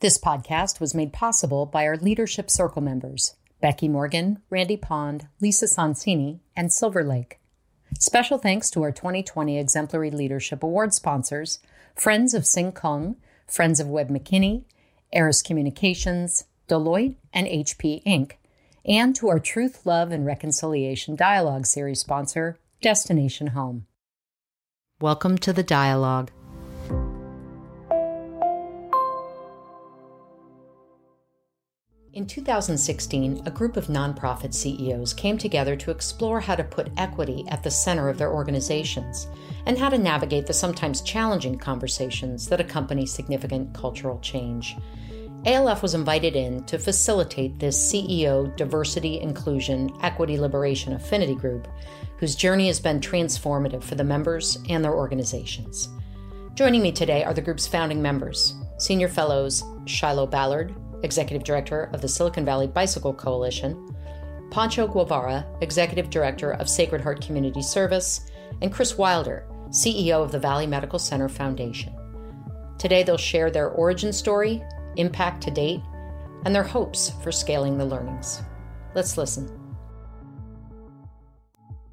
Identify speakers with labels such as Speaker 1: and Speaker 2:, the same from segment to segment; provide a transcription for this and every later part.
Speaker 1: This podcast was made possible by our Leadership Circle members Becky Morgan, Randy Pond, Lisa Sonsini, and Silver Lake. Special thanks to our 2020 Exemplary Leadership Award sponsors Friends of Sing Kung, Friends of Webb McKinney, Aeris Communications, Deloitte, and HP Inc., and to our Truth, Love, and Reconciliation Dialogue Series sponsor, Destination Home. Welcome to the dialogue. In 2016, a group of nonprofit CEOs came together to explore how to put equity at the center of their organizations and how to navigate the sometimes challenging conversations that accompany significant cultural change. ALF was invited in to facilitate this CEO Diversity, Inclusion, Equity, Liberation Affinity Group, whose journey has been transformative for the members and their organizations. Joining me today are the group's founding members, Senior Fellows Shiloh Ballard, Executive Director of the Silicon Valley Bicycle Coalition, Pancho Guevara, Executive Director of Sacred Heart Community Service, and Chris Wilder, CEO of the Valley Medical Center Foundation. Today, they'll share their origin story, impact to date, and their hopes for scaling the learnings. Let's listen.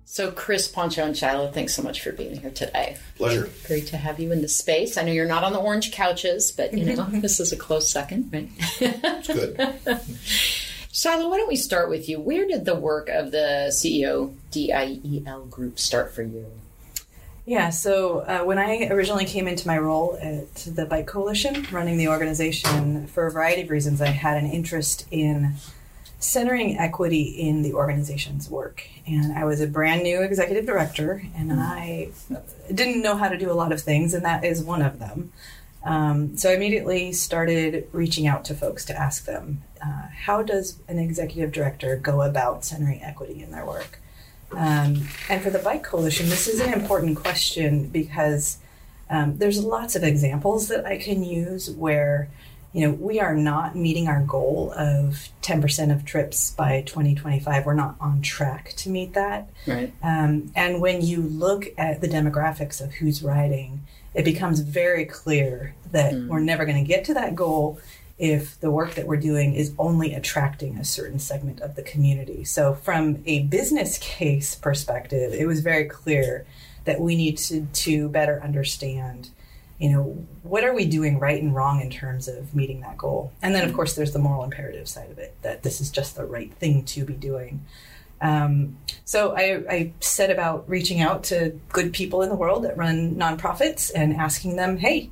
Speaker 1: So, Chris, Pancho, and Shiloh, thanks so much for being here today.
Speaker 2: Pleasure.
Speaker 1: Great to have you in the space. I know you're not on the orange couches, but you know this is a close second, right?
Speaker 2: It's good.
Speaker 1: Shiloh, why don't we start with you? Where did the work of the CEO DIEL group start for you?
Speaker 3: Yeah, so uh, when I originally came into my role at the Bike Coalition, running the organization, for a variety of reasons, I had an interest in centering equity in the organization's work. And I was a brand new executive director, and I didn't know how to do a lot of things, and that is one of them. Um, so I immediately started reaching out to folks to ask them, uh, how does an executive director go about centering equity in their work? Um, and for the Bike Coalition, this is an important question because um, there's lots of examples that I can use where you know, we are not meeting our goal of 10% of trips by 2025. We're not on track to meet that.
Speaker 1: Right.
Speaker 3: Um, and when you look at the demographics of who's riding, it becomes very clear that
Speaker 1: Mm.
Speaker 3: we're never going to get to that goal if the work that we're doing is only attracting a certain segment of the community. So, from a business case perspective, it was very clear that we need to, to better understand you know what are we doing right and wrong in terms of meeting that goal? And then of course there's the moral imperative side of it that this is just the right thing to be doing. Um, so I, I set about reaching out to good people in the world that run nonprofits and asking them hey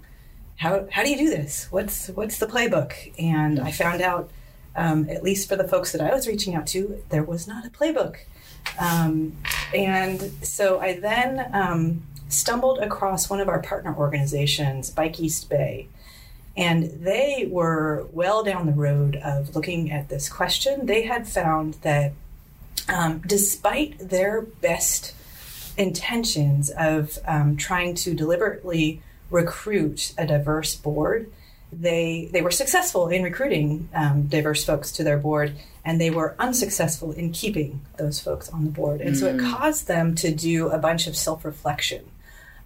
Speaker 3: how, how do you do this? What's what's the playbook? And i found out um, at least for the folks that i was reaching out to there was not a playbook. Um, and so i then um, stumbled across one of our partner organizations, Bike East Bay. And they were well down the road of looking at this question. They had found that um, despite their best intentions of um, trying to deliberately recruit a diverse board, they they were successful in recruiting um, diverse folks to their board, and they were unsuccessful in keeping those folks on the board. And so it caused them to do a bunch of self reflection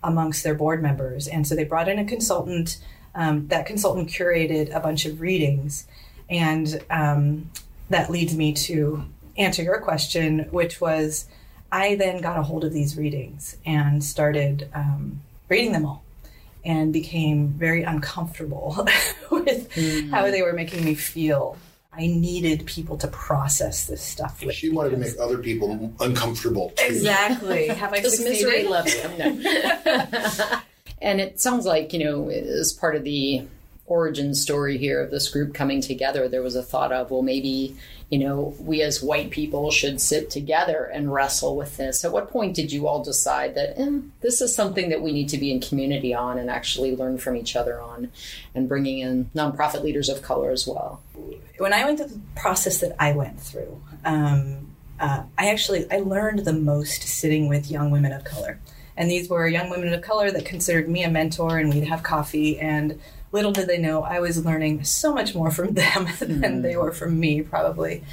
Speaker 3: amongst their board members. And so they brought in a consultant. Um, that consultant curated a bunch of readings, and um, that leads me to answer your question, which was I then got a hold of these readings and started um, reading them all and became very uncomfortable with how they were making me feel. I needed people to process this stuff with.
Speaker 2: She wanted to make other people uncomfortable too.
Speaker 3: exactly. Have I
Speaker 1: Does misery
Speaker 3: succeeded?
Speaker 1: love you? No. and it sounds like, you know, as part of the origin story here of this group coming together, there was a thought of, well, maybe, you know, we as white people should sit together and wrestle with this. At what point did you all decide that eh, this is something that we need to be in community on and actually learn from each other on and bringing in nonprofit leaders of color as well?
Speaker 3: when I went through the process that I went through, um, uh, I actually I learned the most sitting with young women of color, and these were young women of color that considered me a mentor, and we'd have coffee. And little did they know, I was learning so much more from them than they were from me, probably.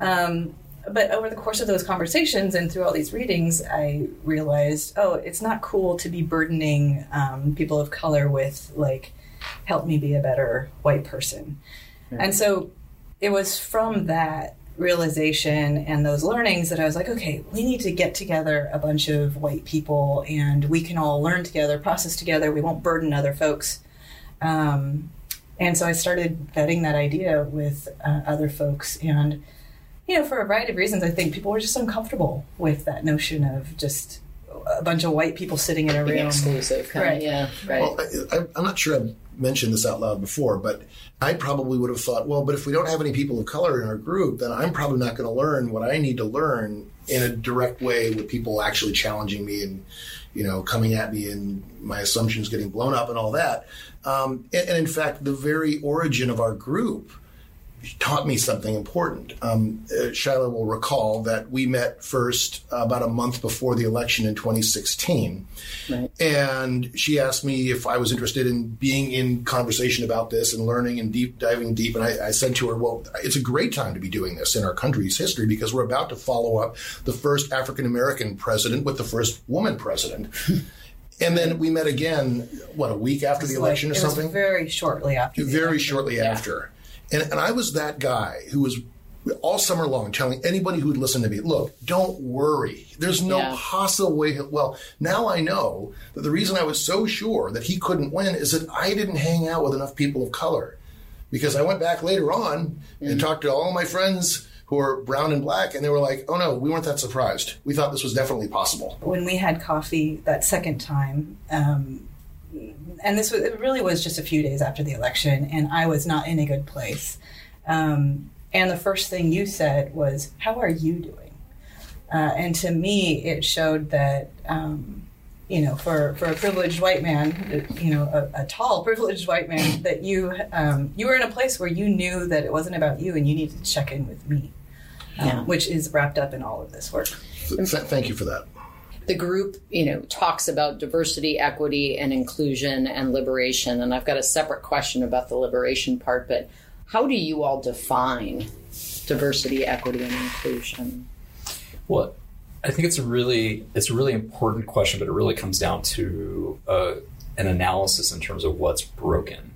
Speaker 3: Um, but over the course of those conversations and through all these readings, I realized, oh, it's not cool to be burdening um, people of color with like help me be a better white person. And so it was from that realization and those learnings that I was like, okay, we need to get together a bunch of white people and we can all learn together, process together. We won't burden other folks. Um, and so I started vetting that idea with uh, other folks. And, you know, for a variety of reasons, I think people were just uncomfortable with that notion of just a bunch of white people sitting in a room.
Speaker 1: exclusive, kind
Speaker 3: Right.
Speaker 1: of, yeah, right.
Speaker 2: Well, I, I, I'm not sure I've mentioned this out loud before, but I probably would have thought, well, but if we don't have any people of color in our group, then I'm probably not going to learn what I need to learn in a direct way with people actually challenging me and, you know, coming at me and my assumptions getting blown up and all that. Um, and, and in fact, the very origin of our group taught me something important. Um, uh, Shiloh will recall that we met first about a month before the election in 2016.
Speaker 1: Right.
Speaker 2: And she asked me if I was interested in being in conversation about this and learning and deep diving deep. And I, I said to her, well, it's a great time to be doing this in our country's history because we're about to follow up the first African American president with the first woman president. and then we met again, what, a week after the
Speaker 3: Like,
Speaker 2: election or
Speaker 3: it was
Speaker 2: something?
Speaker 3: very shortly after. the
Speaker 2: very
Speaker 3: election.
Speaker 2: shortly after. And, and I was that guy who was all summer long telling anybody who'd listen to me, look, don't worry. There's no
Speaker 1: Yeah.
Speaker 2: possible way. Well, now I know that the reason I was so sure that he couldn't win is that I didn't hang out with enough people of color. Because I went back later on and mm-hmm. talked to all my friends who are brown and black, and they were like, oh no, we weren't that surprised. We thought this was definitely possible.
Speaker 3: when we had coffee that second time, um, and this was, it really was just a few days after the election, and I was not in a good place. Um, and the first thing you said was, "How are you doing?" Uh, and to me, it showed that. Um, you know, for, for a privileged white man, you know, a, a tall privileged white man, that you um, you were in a place where you knew that it wasn't about you, and you needed to check in with me, um,
Speaker 1: Yeah.
Speaker 3: which is wrapped up in all of this work.
Speaker 2: Th- th- thank you for that.
Speaker 1: the group, you know, talks about diversity, equity, and inclusion and liberation. And I've got a separate question about the liberation part, but how do you all define diversity, equity, and inclusion?
Speaker 4: Well, I think it's a really it's a really important question, but it really comes down to uh, an analysis in terms of what's broken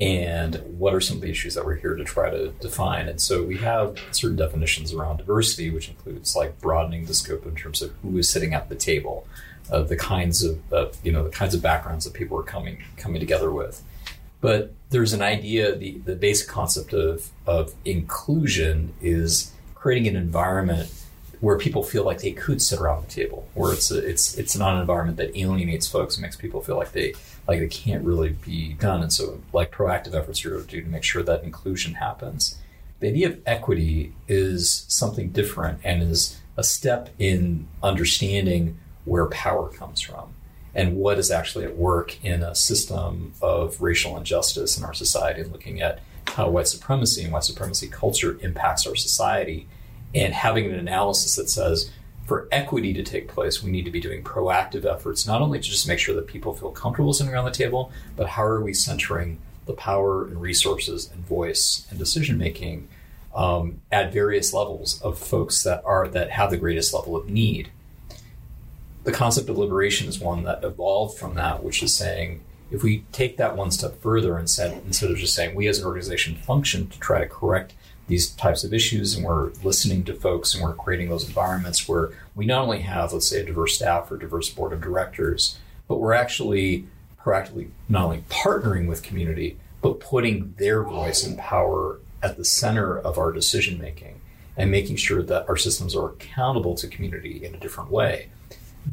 Speaker 4: and what are some of the issues that we're here to try to define. And so we have certain definitions around diversity, which includes like broadening the scope in terms of who is sitting at the table, of the kinds of uh, you know the kinds of backgrounds that people are coming coming together with. But there's an idea, the, the basic concept of, of inclusion is creating an environment where people feel like they could sit around the table, where it's a, it's it's not an environment that alienates folks, and makes people feel like they like they can't really be done. And so, like proactive efforts are do to make sure that inclusion happens. The idea of equity is something different and is a step in understanding where power comes from and what is actually at work in a system of racial injustice in our society and looking at how white supremacy and white supremacy culture impacts our society and having an analysis that says for equity to take place, we need to be doing proactive efforts, not only to just make sure that people feel comfortable sitting around the table, but how are we centering the power and resources and voice and decision making um, at various levels of folks that are that have the greatest level of need. The concept of liberation is one that evolved from that, which is saying if we take that one step further and said instead of just saying we as an organization function to try to correct these types of issues and we're listening to folks and we're creating those environments where we not only have let's say a diverse staff or diverse board of directors but we're actually proactively not only partnering with community but putting their voice and power at the center of our decision making and making sure that our systems are accountable to community in a different way.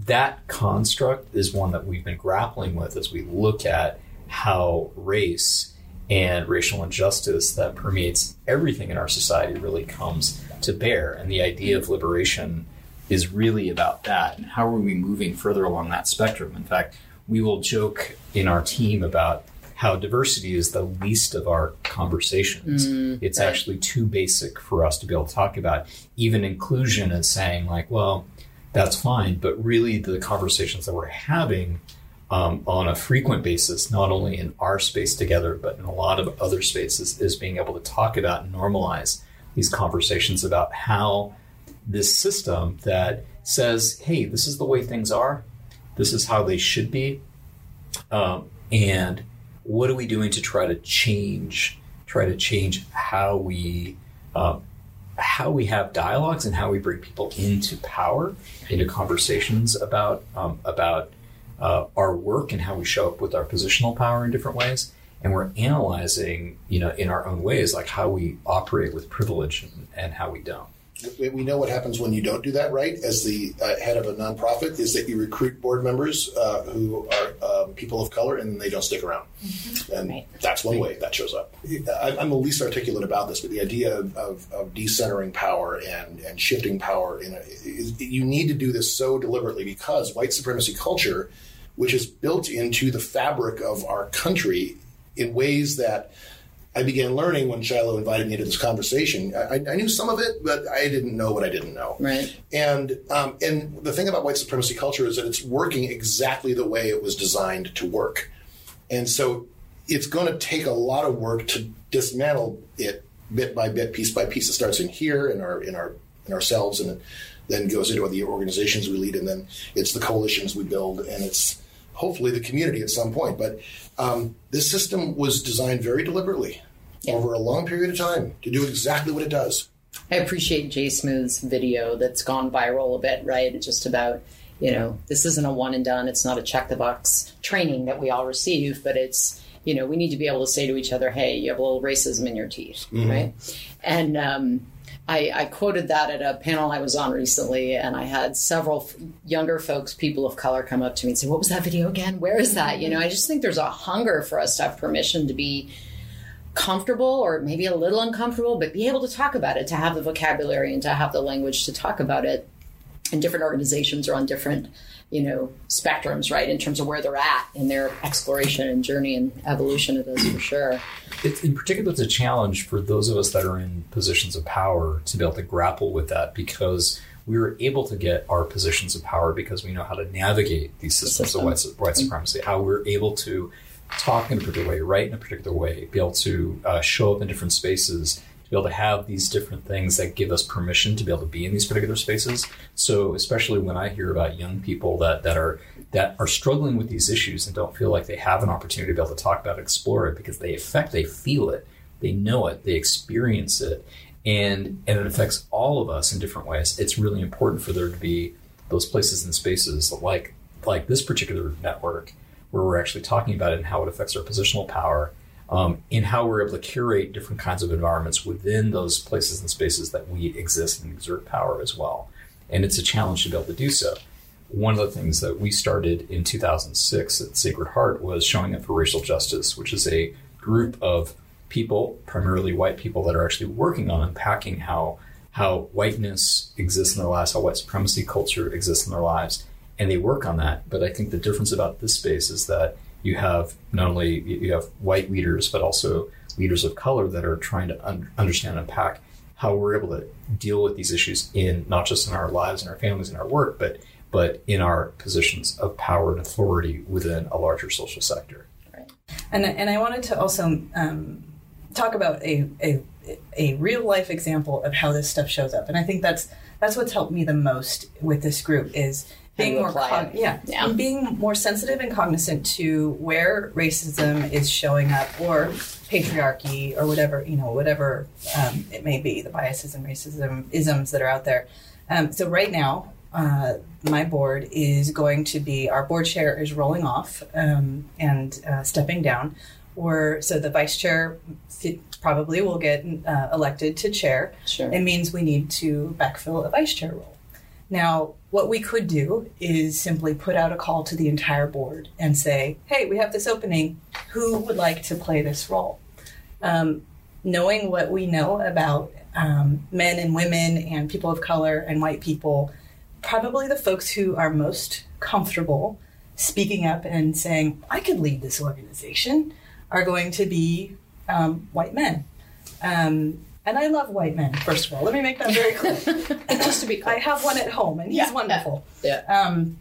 Speaker 4: That construct is one that we've been grappling with as we look at how race and racial injustice that permeates everything in our society really comes to bear. And the idea of liberation is really about that. And how are we moving further along that spectrum? In fact, we will joke in our team about how diversity is the least of our conversations. Mm, it's actually too basic for us to be able to talk about. Even inclusion is saying, like, well, that's fine. But really, the conversations that we're having um, on a frequent basis, not only in our space together, but in a lot of other spaces, is being able to talk about and normalize these conversations about how this system that says, hey, this is the way things are, this is how they should be, um, and what are we doing to try to change try to change how we um, how we have dialogues and how we bring people into power into conversations about um, about uh, our work and how we show up with our positional power in different ways. And we're analyzing you know in our own ways like how we operate with privilege and, and how we don't.
Speaker 2: We we know what happens when you don't do that right? As the uh, head of a nonprofit is that you recruit board members uh, who are um, people of color and they don't stick around. And
Speaker 1: Right.
Speaker 2: that's one way that shows up. I, i'm the least articulate about this but the idea of, of, of decentering power and, and shifting power in a, is, you need to do this so deliberately because white supremacy culture which is built into the fabric of our country in ways that I began learning when Shiloh invited me into this conversation. I, I knew some of it, but I didn't know what I didn't know.
Speaker 1: Right.
Speaker 2: And um, and the thing about white supremacy culture is that it's working exactly the way it was designed to work, and so it's going to take a lot of work to dismantle it bit by bit, piece by piece. It starts in here in our in our in ourselves, and then goes into the organizations we lead, and then it's the coalitions we build, and it's hopefully the community at some point. But um, this system was designed very deliberately over a long period of time to do exactly what it does.
Speaker 1: I appreciate Jay Smooth's video that's gone viral a bit, right? Just about, you know, this isn't a one and done. It's not a check the box training that we all receive, but it's, you know, we need to be able to say to each other, hey, you have a little racism in your teeth, right? And um, I, I quoted that at a panel I was on recently, and I had several younger folks, people of color, come up to me and say, What was that video again? Where is that? You know, I just think there's a hunger for us to have permission to be comfortable or maybe a little uncomfortable, but be able to talk about it, to have the vocabulary and to have the language to talk about it. And different organizations are on different, you know, spectrums, right, in terms of where they're at in their exploration and journey and evolution of this for sure.
Speaker 4: It, in particular, it's a challenge for those of us that are in positions of power to be able to grapple with that because we were able to get our positions of power because we know how to navigate these systems of white, white supremacy, how we're able to talk in a particular way, write in a particular way, be able to uh, show up in different spaces, to be able to have these different things that give us permission to be able to be in these particular spaces. So, especially when I hear about young people that, that are that are struggling with these issues and don't feel like they have an opportunity to be able to talk about it, explore it, because they affect, they feel it, they know it, they experience it, and and it affects all of us in different ways. It's really important for there to be those places and spaces like like this particular network where we're actually talking about it and how it affects our positional power, um, and how we're able to curate different kinds of environments within those places and spaces that we exist and exert power as well. And it's a challenge to be able to do so. One of the things that we started in 2006 at Sacred Heart was showing up for racial justice, which is a group of people, primarily white people, that are actually working on unpacking how how whiteness exists in their lives, how white supremacy culture exists in their lives, and they work on that. But I think the difference about this space is that you have not only you have white leaders, but also leaders of color that are trying to un- understand and unpack how we're able to deal with these issues in not just in our lives and our families and our work, but but in our positions of power and authority within a larger social sector. Right.
Speaker 3: And and I wanted to also um, talk about a, a a real life example of how this stuff shows up. And I think that's that's what's helped me the most with this group is being more
Speaker 1: apply
Speaker 3: cog-
Speaker 1: it.
Speaker 3: yeah,
Speaker 1: Yeah.
Speaker 3: and being more sensitive and cognizant to where racism is showing up or patriarchy or whatever you know whatever um, it may be the biases and racism isms that are out there. Um, so right now. Uh, my board is going to be our board chair is rolling off um, and uh, stepping down or so the vice chair probably will get uh, elected to chair.
Speaker 1: Sure.
Speaker 3: It means we need to backfill a vice chair role. Now, what we could do is simply put out a call to the entire board and say, "Hey, we have this opening. Who would like to play this role?" Um, knowing what we know about um, men and women and people of color and white people, probably the folks who are most comfortable speaking up and saying, I could lead this organization, are going to be um, white men. Um, and I love white men, first of all. Let me make that very clear.
Speaker 1: Just to be
Speaker 3: I have one at home, and he's
Speaker 1: Yeah.
Speaker 3: wonderful.
Speaker 1: Yeah.
Speaker 3: Um,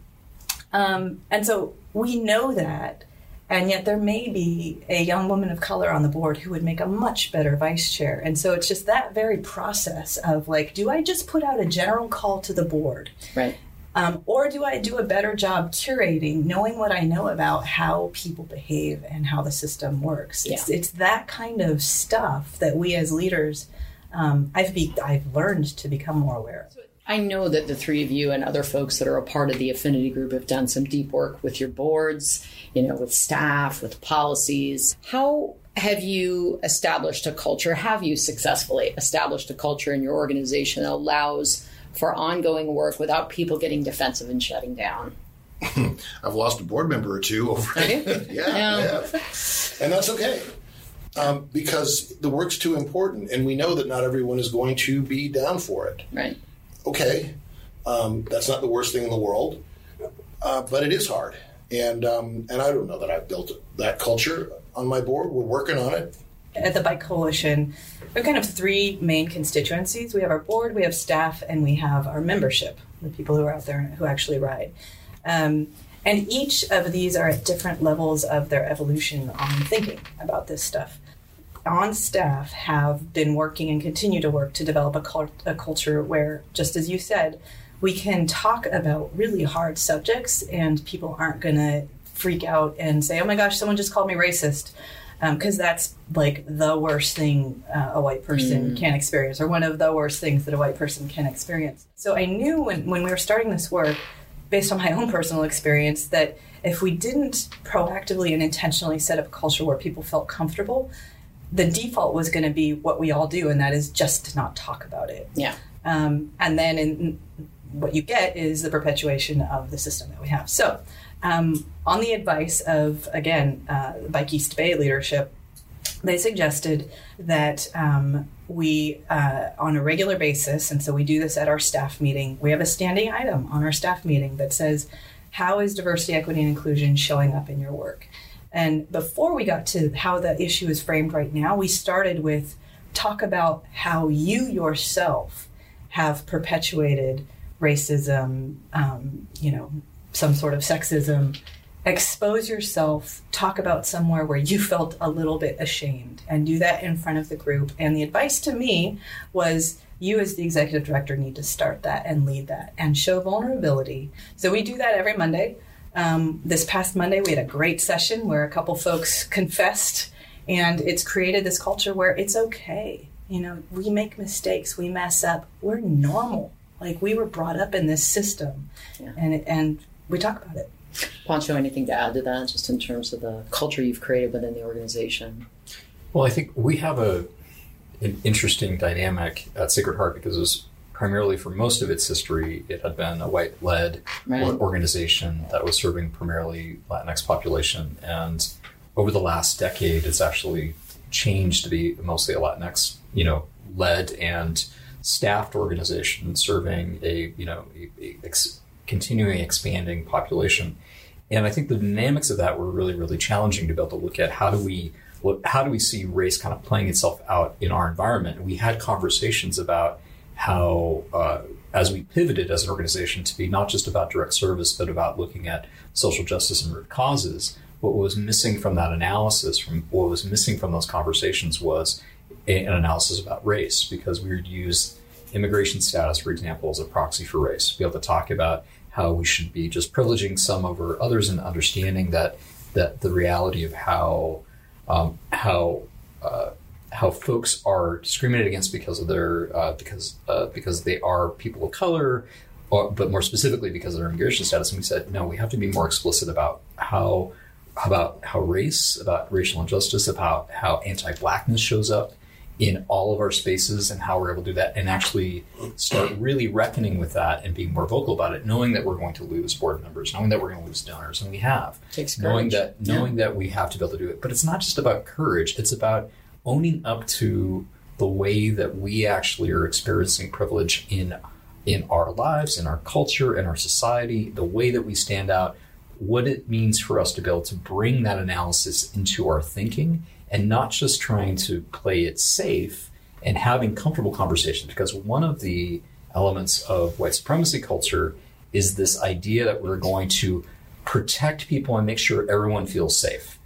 Speaker 3: um, and so we know that, and yet there may be a young woman of color on the board who would make a much better vice chair. And so it's just that very process of like, do I just put out a general call to the board?
Speaker 1: Right.
Speaker 3: Um, or do I do a better job curating, knowing what I know about how people behave and how the system works? It's, it's that kind of stuff that we as leaders, um, I've, be, I've learned to become more aware.
Speaker 1: I know that the three of you and other folks that are a part of the affinity group have done some deep work with your boards, you know, with staff, with policies. How have you established a culture? Have you successfully established a culture in your organization that allows for ongoing work without people getting defensive and shutting down?
Speaker 2: I've lost a board member or two over it. yeah,
Speaker 1: Yeah.
Speaker 2: yeah. And that's okay. Um, because the work's too important, and we know that not everyone is going to be down for it.
Speaker 1: Right.
Speaker 2: okay, um, that's not the worst thing in the world, uh, but it is hard. And um, and I don't know that I've built that culture on my board. We're working on it.
Speaker 3: At the Bike Coalition, we have kind of three main constituencies. We have our board, we have staff, and we have our membership, the people who are out there who actually ride. Um, and each of these are at different levels of their evolution on thinking about this stuff. On staff have been working and continue to work to develop a, cult- a culture where, just as you said, we can talk about really hard subjects and people aren't going to freak out and say, oh my gosh, someone just called me racist. Because that's like the worst thing uh, a white person can experience, or one of the worst things that a white person can experience. So I knew when, when we were starting this work, based on my own personal experience, that if we didn't proactively and intentionally set up a culture where people felt comfortable, the default was going to be what we all do, and that is just to not talk about it.
Speaker 1: Yeah.
Speaker 3: Um, and then in, what you get is the perpetuation of the system that we have. So, um, on the advice of, again, uh, Bike East Bay leadership, they suggested that um, we, uh, on a regular basis, and so we do this at our staff meeting, we have a standing item on our staff meeting that says, How is diversity, equity, and inclusion showing up in your work? And before we got to how the issue is framed right now, we started with talk about how you yourself have perpetuated racism, um, you know, some sort of sexism. Expose yourself, talk about somewhere where you felt a little bit ashamed, and do that in front of the group. And the advice to me was you, as the executive director, need to start that and lead that and show vulnerability. So we do that every Monday. Um, this past Monday, we had a great session where a couple folks confessed, and it's created this culture where it's okay. You know, we make mistakes, we mess up, we're normal. Like we were brought up in this system,
Speaker 1: Yeah.
Speaker 3: and and we talk about it.
Speaker 1: Pancho, anything to add to that, just in terms of the culture you've created within the organization?
Speaker 4: Well, I think we have a an interesting dynamic at Sacred Heart because it was primarily for most of its history, it had been a white led
Speaker 1: Right.
Speaker 4: organization that was serving primarily Latinx population. And over the last decade, it's actually changed to be mostly a Latinx, you know, led and staffed organization serving a, you know, a, a ex, continuing expanding population. And I think the dynamics of that were really, really challenging to be able to look at how do we how do we see race kind of playing itself out in our environment? And we had conversations about how, uh, as we pivoted as an organization to be not just about direct service, but about looking at social justice and root causes, what was missing from that analysis, from what was missing from those conversations was a- an analysis about race, because we would use immigration status, for example, as a proxy for race, be able to talk about how we should be just privileging some over others and understanding that that the reality of how um, how uh, how folks are discriminated against because of their uh, because uh, because they are people of color, or, but more specifically because of their immigration status. And we said no, we have to be more explicit about how about how race, about racial injustice, about how anti-blackness shows up in all of our spaces and how we're able to do that and actually start really reckoning with that and being more vocal about it, knowing that we're going to lose board members, knowing that we're going to lose donors, and we have.
Speaker 1: Takes
Speaker 4: knowing that knowing that we have to be able to do it. But it's not just about courage, it's about owning up to the way that we actually are experiencing privilege in in our lives, in our culture, in our society, the way that we stand out, what it means for us to be able to bring that analysis into our thinking and not just trying to play it safe and having comfortable conversations. Because one of the elements of white supremacy culture is this idea that we're going to protect people and make sure everyone feels safe.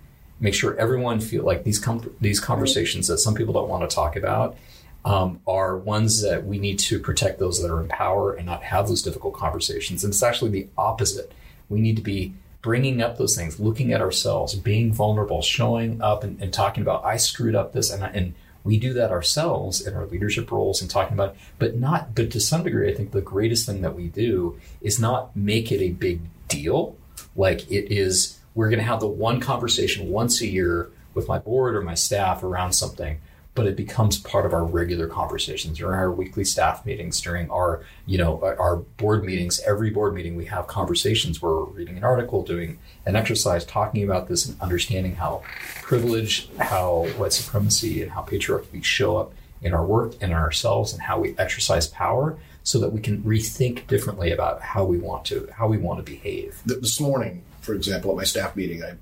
Speaker 4: Make sure everyone feel like these com- these conversations that some people don't want to talk about um, are ones that we need to protect those that are in power and not have those difficult conversations. And it's actually the opposite. We need to be bringing up those things, looking at ourselves, being vulnerable, showing up and, and talking about, I screwed up this. And, and we do that ourselves in our leadership roles and talking about, but not, but to some degree, I think the greatest thing that we do is not make it a big deal. Like it is, we're going to have the one conversation once a year with my board or my staff around something but it becomes part of our regular conversations during our weekly staff meetings, during our, you know, our board meetings. Every board meeting, we have conversations where we're reading an article, doing an exercise, talking about this, and understanding how privilege, how white supremacy, and how patriarchy show up in our work and in ourselves, and how we exercise power, so that we can rethink differently about how we want to how we want to behave.
Speaker 2: This morning, for example, at my staff meeting, I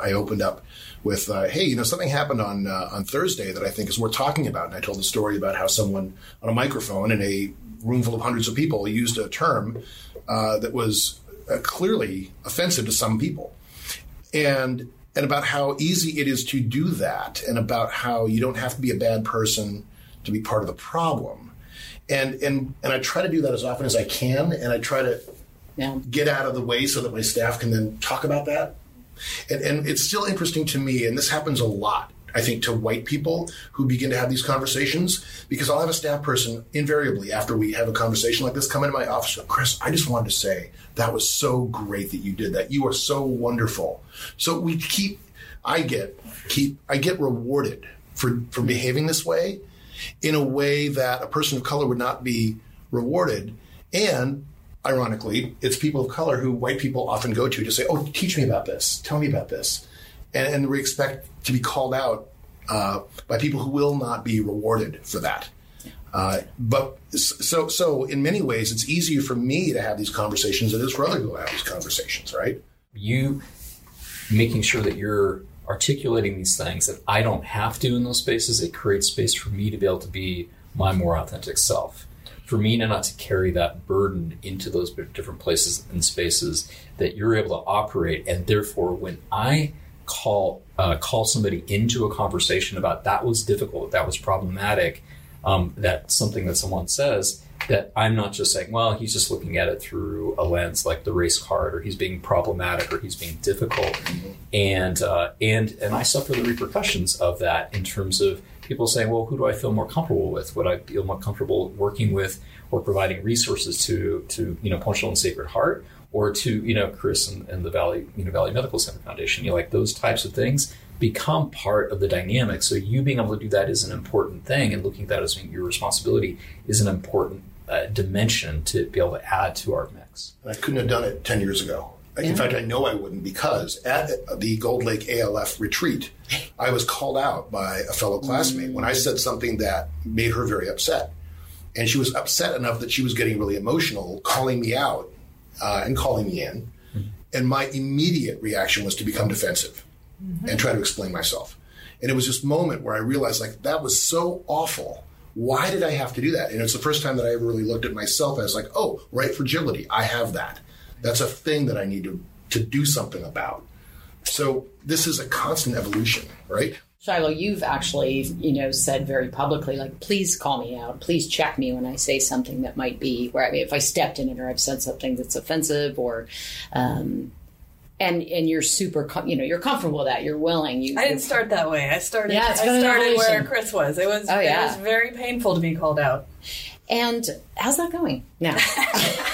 Speaker 2: I opened up with, uh, "Hey, you know, something happened on uh, on Thursday that I think is worth talking about." And I told the story about how someone on a microphone in a room full of hundreds of people used a term uh, that was uh, clearly offensive to some people, and and about how easy it is to do that, and about how you don't have to be a bad person to be part of the problem. And and and I try to do that as often as I can, and I try to yeah. get out of the way so that my staff can then talk about that and, and it's still interesting to me, and this happens a lot. I think to white people who begin to have these conversations because I'll have a staff person invariably after we have a conversation like this come into my office. Chris, I just wanted to say that was so great that you did that. You are so wonderful. So we keep, I get keep, I get rewarded for for behaving this way, in a way that a person of color would not be rewarded, and ironically, it's people of color who white people often go to to say, "Oh, teach me about this. Tell me about this," and, and we expect to be called out uh, by people who will not be rewarded for that. Uh, but so so in many ways, it's easier for me to have these conversations than it is for other people to have these conversations, right?
Speaker 4: You making sure that you're articulating these things that I don't have to in those spaces. It creates space for me to be able to be my more authentic self for me not to carry that burden into those different places and spaces that you're able to operate and therefore when i call uh, call somebody into a conversation about that was difficult that was problematic um, that something that someone says that i'm not just saying well he's just looking at it through a lens like the race card or he's being problematic or he's being difficult mm-hmm. and uh, and and i suffer the repercussions of that in terms of people saying, well, who do I feel more comfortable with? Would I feel more comfortable working with or providing resources to, to you know, Pancho and Sacred Heart or to, you know, Chris and, and the Valley, you know, Valley Medical Center Foundation? You know, like those types of things become part of the dynamic. So you being able to do that is an important thing and looking at that as your responsibility is an important uh, dimension to be able to add to our mix.
Speaker 2: I couldn't have done it 10 years ago. Yeah. In fact, I know I wouldn't because at the Gold Lake ALF retreat, I was called out by a fellow classmate when I said something that made her very upset. And she was upset enough that she was getting really emotional, calling me out uh, and calling me in. Mm-hmm. And my immediate reaction was to become defensive mm-hmm. and try to explain myself. And it was this moment where I realized, like, that was so awful. Why did I have to do that? And it's the first time that I ever really looked at myself as like, oh, right fragility. I have that. That's a thing that I need to, to do something about. So this is a constant evolution, right?
Speaker 1: Shiloh, you've actually, you know, said very publicly, like, please call me out. Please check me when I say something that might be where I mean, if I stepped in it or I've said something that's offensive or, um, and and you're super, you know, you're comfortable with that. You're willing. You,
Speaker 3: I didn't start that way. I started. Yeah, I started where Chris was. It was. Oh, yeah. It was very painful to be called out.
Speaker 1: And how's that going now?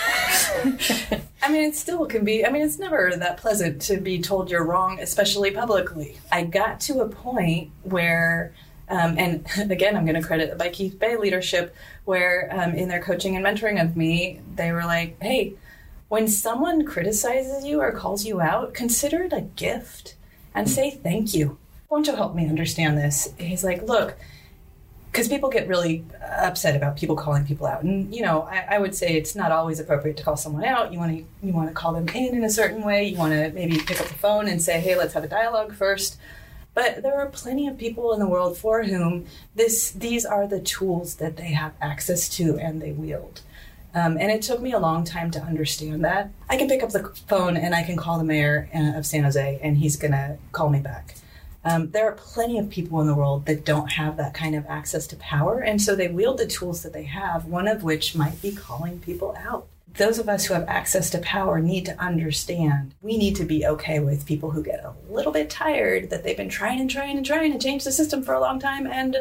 Speaker 3: I mean, it still can be. I mean, it's never that pleasant to be told you're wrong, especially publicly. I got to a point where, um, and again, I'm going to credit the Bike East Bay leadership, where um, in their coaching and mentoring of me, they were like, hey, when someone criticizes you or calls you out, consider it a gift and say thank you. Won't you help me understand this? He's like, look, because people get really upset about people calling people out. And you know I, I, would say it's not always appropriate to call someone out. You want to you want to call them in in a certain way. You want to maybe pick up the phone and say hey let's have a dialogue first. But there are plenty of people in the world for whom this these are the tools that they have access to and they wield. Um, and it took me a long time to understand that. I can pick up the phone and i can call the mayor uh, of san jose and he's going to call me back Um, there are plenty of people in the world that don't have that kind of access to power, and so they wield the tools that they have, one of which might be calling people out. Those of us who have access to power need to understand we need to be okay with people who get a little bit tired that they've been trying and trying and trying to change the system for a long time and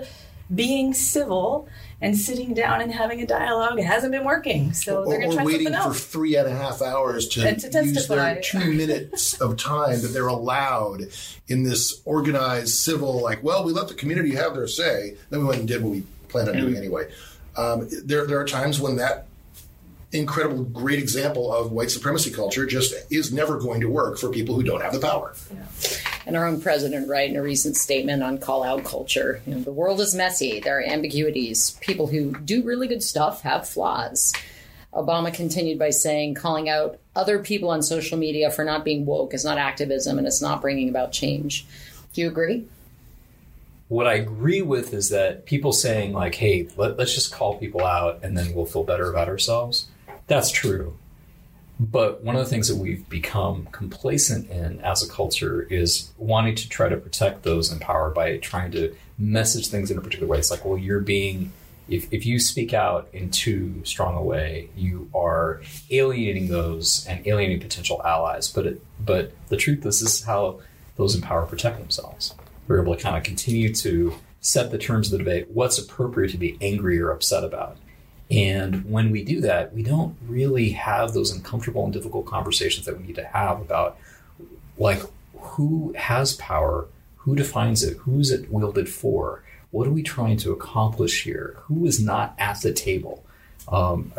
Speaker 3: being civil and sitting down and having a dialogue hasn't been working. So
Speaker 2: or,
Speaker 3: they're going to try
Speaker 2: waiting
Speaker 3: something else.
Speaker 2: for three and a half hours to,
Speaker 3: And to
Speaker 2: use their
Speaker 3: testify.
Speaker 2: two minutes of time that they're allowed in this organized civil, like, well, we let the community have their say. Then we went and did what we planned on doing anyway. Um, there, there are times when that incredible, great example of white supremacy culture just is never going to work for people who don't have the power.
Speaker 1: And our own president, right, in a recent statement on call out culture, you know, the world is messy. There are ambiguities. People who do really good stuff have flaws. Obama continued by saying, calling out other people on social media for not being woke is not activism and it's not bringing about change. Do you agree?
Speaker 4: what I agree with is that people saying like, "Hey, let, us just call people out and then we'll feel better about ourselves." That's true. But one of the things that we've become complacent in as a culture is wanting to try to protect those in power by trying to message things in a particular way. It's like, well, you're being if, if you speak out in too strong a way, you are alienating those and alienating potential allies. But it, but the truth is, this is how those in power protect themselves. We're able to kind of continue to set the terms of the debate, what's appropriate to be angry or upset about. And when we do that, we don't really have those uncomfortable and difficult conversations that we need to have about like who has power, who defines it, who's it wielded for, what are we trying to accomplish here, who is not at the table, um,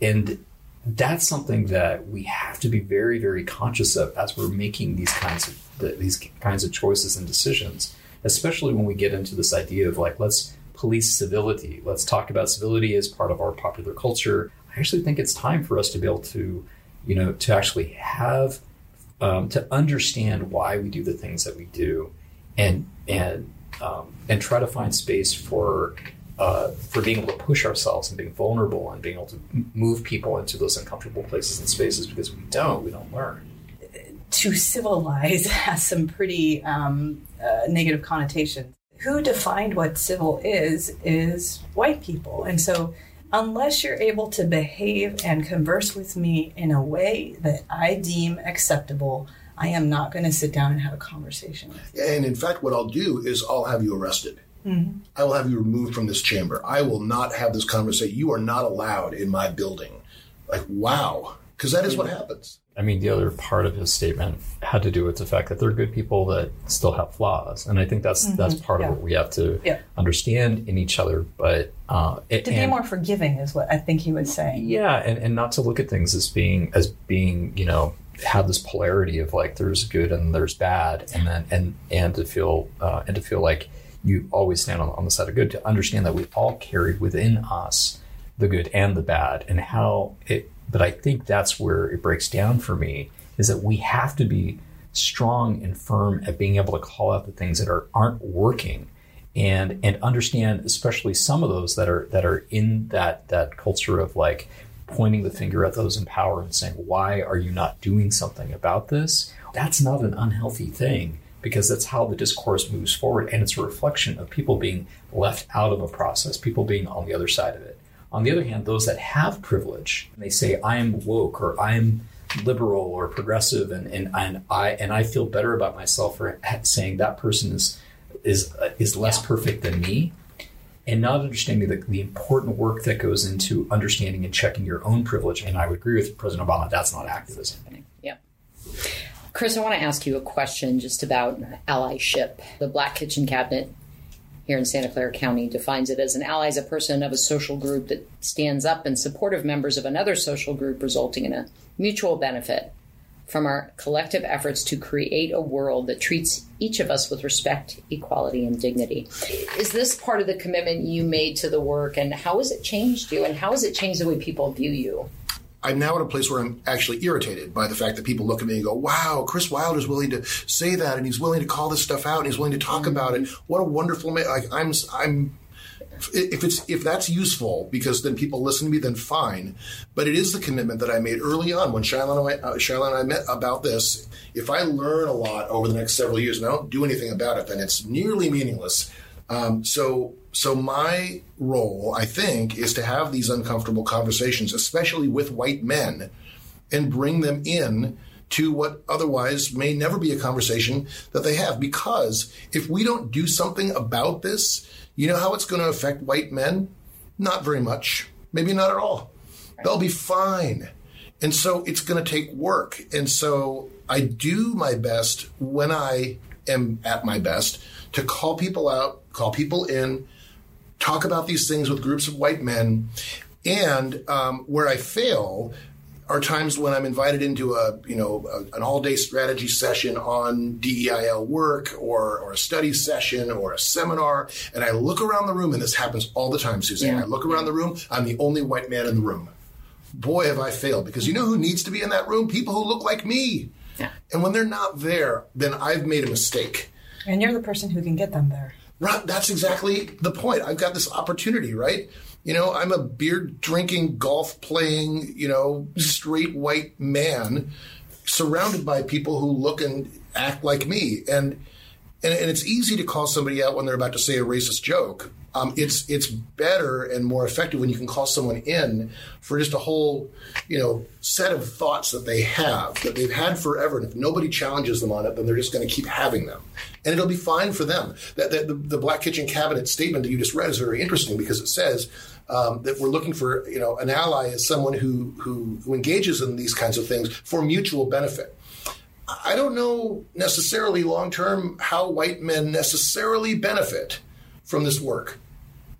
Speaker 4: and that's something that we have to be very, very conscious of as we're making these kinds of these kinds of choices and decisions, especially when we get into this idea of like let's police civility. Let's talk about civility as part of our popular culture. I actually think it's time for us to be able to, you know, to actually have um, to understand why we do the things that we do, and and um, and try to find space for uh, for being able to push ourselves and being vulnerable and being able to move people into those uncomfortable places and spaces because we don't we don't learn.
Speaker 3: to civilize has some pretty um, uh, negative connotations. Who defined what civil is is white people, and so unless you're able to behave and converse with me in a way that I deem acceptable, I am not going to sit down and have a conversation. with you.
Speaker 2: And in fact, what I'll do is I'll have you arrested. Mm-hmm. I will have you removed from this chamber. I will not have this conversation. You are not allowed in my building. Like, wow. Because that is what happens.
Speaker 4: I mean, the other part of his statement had to do with the fact that they're good people that still have flaws, and I think that's that's part
Speaker 3: yeah.
Speaker 4: of what we have to
Speaker 3: Yeah.
Speaker 4: understand in each other. But uh, it,
Speaker 3: To be
Speaker 4: and-
Speaker 3: more forgiving is what I think he was saying.
Speaker 4: yeah, and, and not to look at things as being as being you know have this polarity of like there's good and there's bad, and then and and to feel uh, and to feel like you always stand on, on the side of good. To understand that we all carry within us the good and the bad, and how it. But I think that's where it breaks down for me is that we have to be strong and firm at being able to call out the things that are aren't working and and understand especially some of those that are that are in that that culture of like pointing the finger at those in power and saying why are you not doing something about this? That's not an unhealthy thing because that's how the discourse moves forward. And it's a reflection of people being left out of a process people being on the other side of it on the other hand those that have privilege and they say i'm woke or i'm liberal or progressive and, and, and i and i feel better about myself for saying that person is is is less perfect than me and not understanding the, the important work that goes into understanding and checking your own privilege and i would agree with president obama that's not activism
Speaker 1: Yeah. Chris, I want to ask you a question just about allyship. The Black Kitchen Cabinet here in Santa Clara County defines it as an ally is a person of a social group that stands up in support of members of another social group, resulting in a mutual benefit from our collective efforts to create a world that treats each of us with respect, equality, and dignity. Is this part of the commitment you made to the work, and how has it changed you, and how has it changed the way people view you?
Speaker 2: I'm now at a place where I'm actually irritated by the fact that people look at me and go, wow, Chris Wilder is willing to say that and he's willing to call this stuff out and he's willing to talk about it. What a wonderful man. Like I'm, I'm, if it's if that's useful because then people listen to me then fine but it is the commitment that i made early on when Shiloh and, I, uh, and I met about this if i learn a lot over the next several years and i don't do anything about it then it's nearly meaningless um, so so my role i think is to have these uncomfortable conversations especially with white men and bring them in to what otherwise may never be a conversation that they have because if we don't do something about this you know how it's going to affect white men? Not very much. Maybe not at all. They'll be fine. And so it's going to take work. And so I do my best when I am at my best to call people out, call people in, talk about these things with groups of white men. And um, where I fail, are times when I'm invited into a you know a, an all day strategy session on DEIL work or or a study session or a seminar, and I look around the room, and this happens all the time, Suzanne. Yeah. I look around the room, I'm the only white man in the room. Boy, have I failed because you know who needs to be in that room? People who look like me. Yeah. And when they're not there, then I've made a mistake.
Speaker 3: And you're the person who can get them there.
Speaker 2: Right. That's exactly the point. I've got this opportunity, right? You know, I'm a beer drinking, golf playing, you know, straight white man surrounded by people who look and act like me. And, and, and it's easy to call somebody out when they're about to say a racist joke. Um, it's it's better and more effective when you can call someone in for just a whole, you know, set of thoughts that they have that they've had forever. And if nobody challenges them on it, then they're just going to keep having them, and it'll be fine for them. That, that the, the Black Kitchen Cabinet statement that you just read is very interesting because it says um, that we're looking for, you know, an ally as someone who, who who engages in these kinds of things for mutual benefit. I don't know necessarily long term how white men necessarily benefit from this work,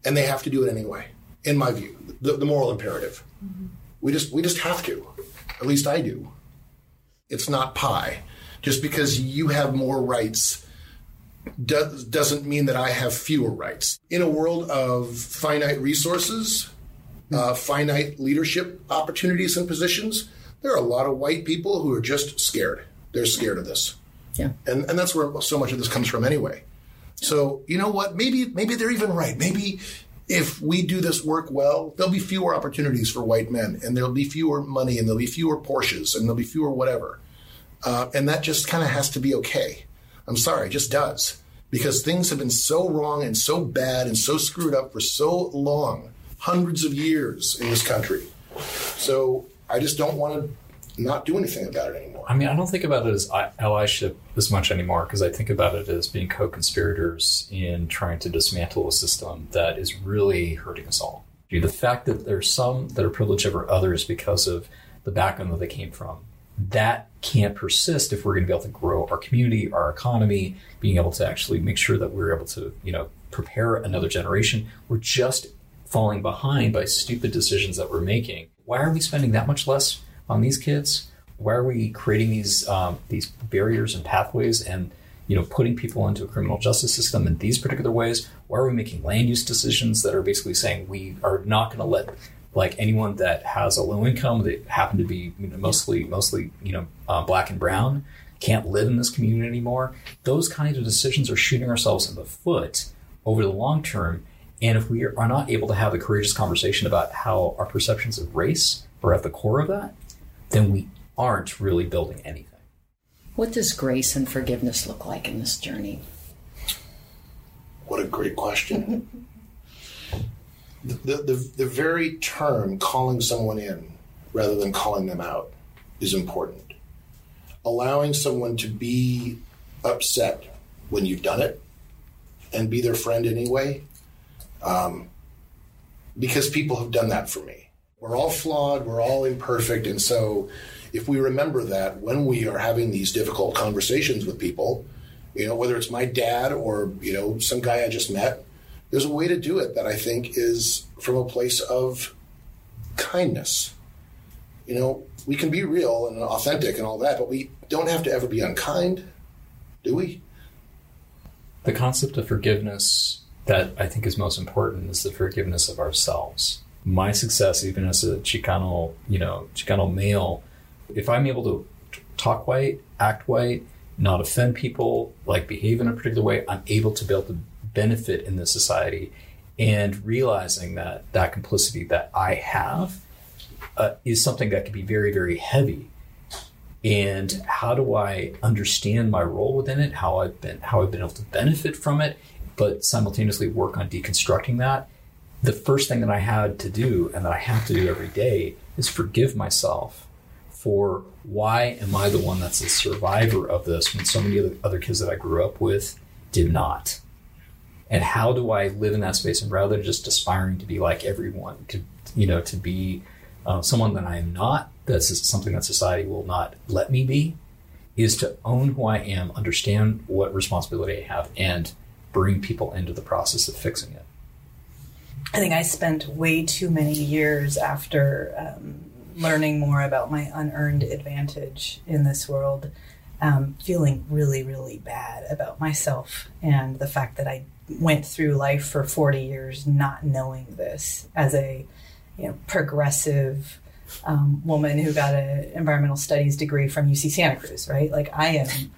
Speaker 2: and they have to do it anyway. In my view, the, the moral imperative. Mm-hmm. We just we just have to. At least I do. It's not pie. Just because you have more rights does, doesn't mean that I have fewer rights. In a world of finite resources, uh, finite leadership opportunities and positions, there are a lot of white people who are just scared. They're scared of this.
Speaker 1: Yeah.
Speaker 2: And, and that's where so much of this comes from anyway. So you know what? Maybe maybe they're even right. Maybe if we do this work well, there'll be fewer opportunities for white men, and there'll be fewer money, and there'll be fewer Porsches, and there'll be fewer whatever. Uh, and that just kind of has to be okay. I'm sorry, it just does because things have been so wrong and so bad and so screwed up for so long, hundreds of years in this country. So I just don't want to not do anything about it anymore.
Speaker 4: I mean, I don't think about it as allyship as much anymore because I think about it as being co-conspirators in trying to dismantle a system that is really hurting us all. The fact that there's some that are privileged over others because of the background that they came from, that can't persist if we're going to be able to grow our community, our economy, being able to actually make sure that we're able to, you know, prepare another generation. We're just falling behind by stupid decisions that we're making. Why are we spending that much less on these kids? Why are we creating these um, these barriers and pathways and you know putting people into a criminal justice system in these particular ways? Why are we making land use decisions that are basically saying we are not going to let like anyone that has a low income that happen to be you know, mostly mostly you know uh, black and brown can't live in this community anymore. Those kinds of decisions are shooting ourselves in the foot over the long term. And if we are not able to have a courageous conversation about how our perceptions of race are at the core of that, then we aren't really building anything.
Speaker 1: What does grace and forgiveness look like in this journey?
Speaker 2: What a great question. the, the, the very term calling someone in rather than calling them out is important. Allowing someone to be upset when you've done it and be their friend anyway, um, because people have done that for me. We're all flawed, we're all imperfect, and so if we remember that when we are having these difficult conversations with people, you know, whether it's my dad or, you know, some guy I just met, there's a way to do it that I think is from a place of kindness. You know, we can be real and authentic and all that, but we don't have to ever be unkind, do we?
Speaker 4: The concept of forgiveness that I think is most important is the forgiveness of ourselves. My success, even as a Chicano, you know, Chicano male, if I'm able to talk white, act white, not offend people, like behave in a particular way, I'm able to be able to benefit in this society and realizing that that complicity that I have uh, is something that can be very, very heavy. And how do I understand my role within it? How I've been, how I've been able to benefit from it, but simultaneously work on deconstructing that. The first thing that I had to do, and that I have to do every day, is forgive myself for why am I the one that's a survivor of this when so many other kids that I grew up with did not? And how do I live in that space and rather than just aspiring to be like everyone, to you know, to be uh, someone that I am not, that's something that society will not let me be, is to own who I am, understand what responsibility I have, and bring people into the process of fixing it.
Speaker 3: I think I spent way too many years after um, learning more about my unearned advantage in this world, um, feeling really, really bad about myself and the fact that I went through life for 40 years not knowing this as a you know, progressive um, woman who got an environmental studies degree from UC Santa Cruz, right? Like I am.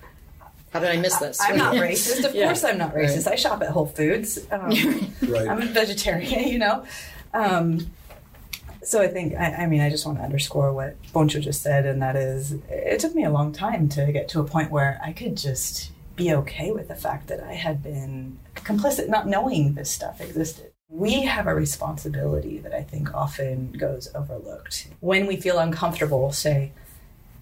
Speaker 1: How did I miss this?
Speaker 3: I, am not racist. Of yeah. course, I'm not racist. Right. I shop at Whole Foods. Um, right. I'm a vegetarian, you know. Um, so I think, I, I, mean, I just want to underscore what Pancho just said, and that is, it took me a long time to get to a point where I could just be okay with the fact that I had been complicit, not knowing this stuff existed. We have a responsibility that I think often goes overlooked. When we feel uncomfortable, say,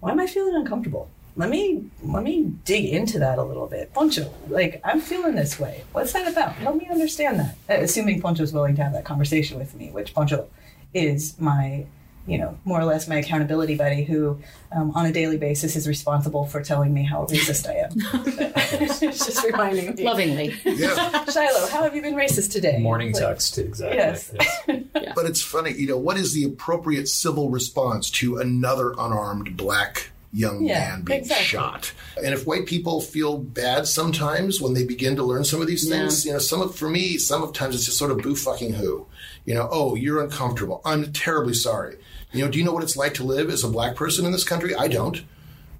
Speaker 3: why am I feeling uncomfortable? Let me let me dig into that a little bit. Pancho, like I'm feeling this way. What's that about? Help me understand that. Assuming Pancho's willing to have that conversation with me, which Pancho is my you know, more or less my accountability buddy who, um, on a daily basis, is responsible for telling me how racist I am. it's just reminding me.
Speaker 1: Lovingly.
Speaker 3: Yeah. Shiloh, how have you been racist today?
Speaker 4: Morning like, text, exactly. Yes.
Speaker 2: yes. yeah. But it's funny, you know, what is the appropriate civil response to another unarmed black young yeah, man being exactly. shot. And if white people feel bad sometimes when they begin to learn some of these things, yeah. you know, some of for me, some of times it's just sort of boo fucking who. You know, oh, you're uncomfortable. I'm terribly sorry. You know, do you know what it's like to live as a black person in this country? I don't.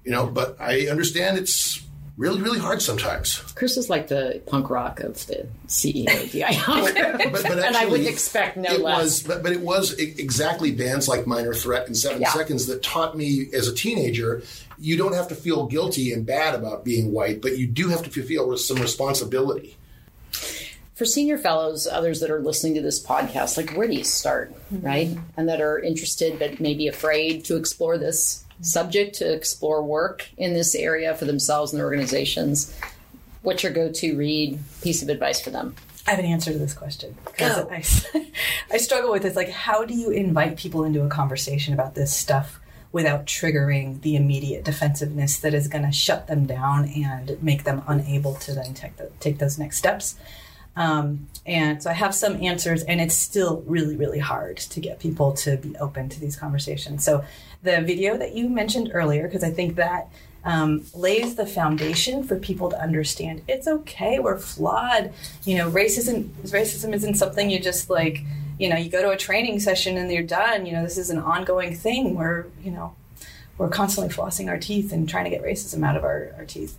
Speaker 2: You know, but I understand it's really, really hard sometimes.
Speaker 1: Chris is like the punk rock of the CEO of DI. but, but actually, and I wouldn't expect no
Speaker 2: it
Speaker 1: less.
Speaker 2: Was, but, but it was exactly bands like Minor Threat and Seven yeah. Seconds that taught me as a teenager you don't have to feel guilty and bad about being white, but you do have to feel some responsibility
Speaker 1: for senior fellows, others that are listening to this podcast, like where do you start, mm-hmm. right? And that are interested but maybe afraid to explore this subject, to explore work in this area for themselves and their organizations. What's your go-to read piece of advice for them?
Speaker 3: I have an answer to this question because I, I struggle with this. Like, how do you invite people into a conversation about this stuff without triggering the immediate defensiveness that is going to shut them down and make them unable to then take, the, take those next steps? Um, and so I have some answers, and it's still really, really hard to get people to be open to these conversations. So the video that you mentioned earlier, because I think that um, lays the foundation for people to understand it's okay, we're flawed. You know, racism racism isn't something you just like, you know, you go to a training session and you're done. You know, this is an ongoing thing where, you know, we're constantly flossing our teeth and trying to get racism out of our, our teeth.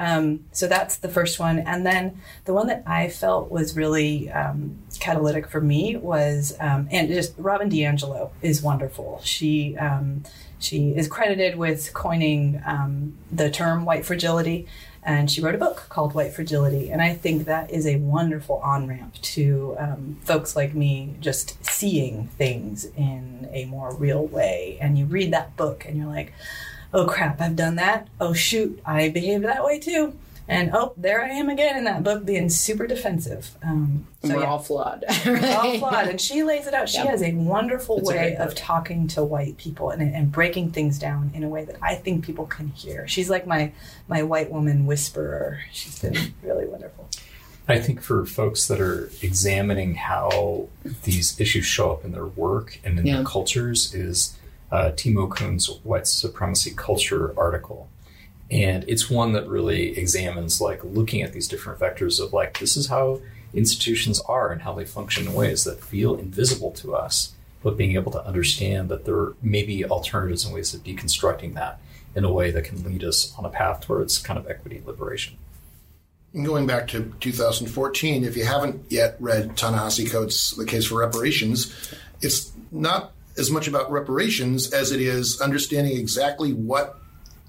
Speaker 3: Um, so that's the first one. And then the one that I felt was really um, catalytic for me was, um, and just Robin DiAngelo is wonderful. She, um, she is credited with coining um, the term white fragility. And she wrote a book called White Fragility. And I think that is a wonderful on ramp to um, folks like me just seeing things in a more real way. And you read that book and you're like, oh crap, I've done that. Oh shoot, I behaved that way too. And oh, there I am again in that book being super defensive. Um,
Speaker 1: so we're yeah. all flawed.
Speaker 3: we're all flawed. And she lays it out. She yep. has a wonderful That's way a of talking to white people and, and breaking things down in a way that I think people can hear. She's like my, my white woman whisperer. She's been really wonderful.
Speaker 4: I think for folks that are examining how these issues show up in their work and in yeah. their cultures is uh, Tema Okun's white supremacy culture article. And it's one that really examines like looking at these different vectors of like, this is how institutions are and how they function in ways that feel invisible to us, but being able to understand that there may be alternatives and ways of deconstructing that in a way that can lead us on a path towards kind of equity and liberation.
Speaker 2: And going back to 2014, if you haven't yet read Ta-Nehisi Coates' The Case for Reparations, it's not as much about reparations as it is understanding exactly what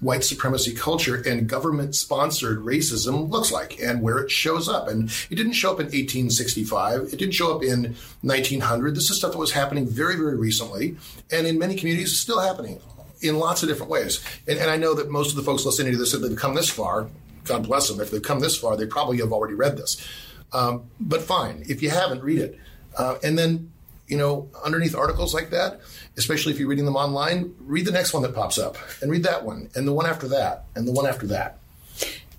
Speaker 2: white supremacy culture and government sponsored racism looks like and where it shows up. And it didn't show up in 1865. It didn't show up in 1900. This is stuff that was happening very, very recently. And in many communities, still happening in lots of different ways. And, and I know that most of the folks listening to this, if they've come this far, God bless them, if they've come this far, they probably have already read this. Um, but fine, if you haven't, read it. Uh, and then, you know, underneath articles like that, especially if you're reading them online, read the next one that pops up and read that one and the one after that and the one after that.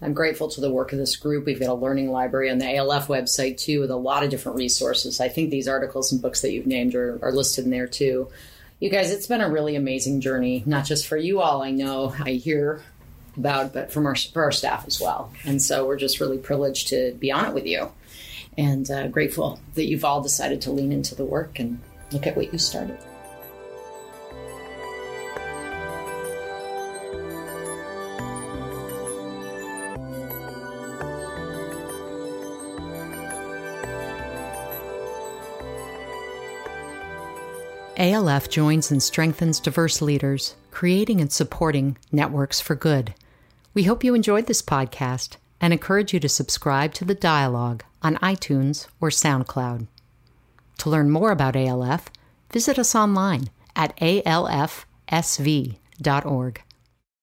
Speaker 1: I'm grateful to the work of this group. We've got a learning library on the ALF website too with a lot of different resources. I think these articles and books that you've named are, are listed in there too. You guys, it's been a really amazing journey, not just for you all, I know, I hear about, but from our, for our staff as well. And so we're just really privileged to be on it with you and uh, grateful that you've all decided to lean into the work and look at what you started. ALF joins and strengthens diverse leaders, creating and supporting networks for good. We hope you enjoyed this podcast and encourage you to subscribe to the dialogue on iTunes or SoundCloud. To learn more about ALF, visit us online at alfsv.org.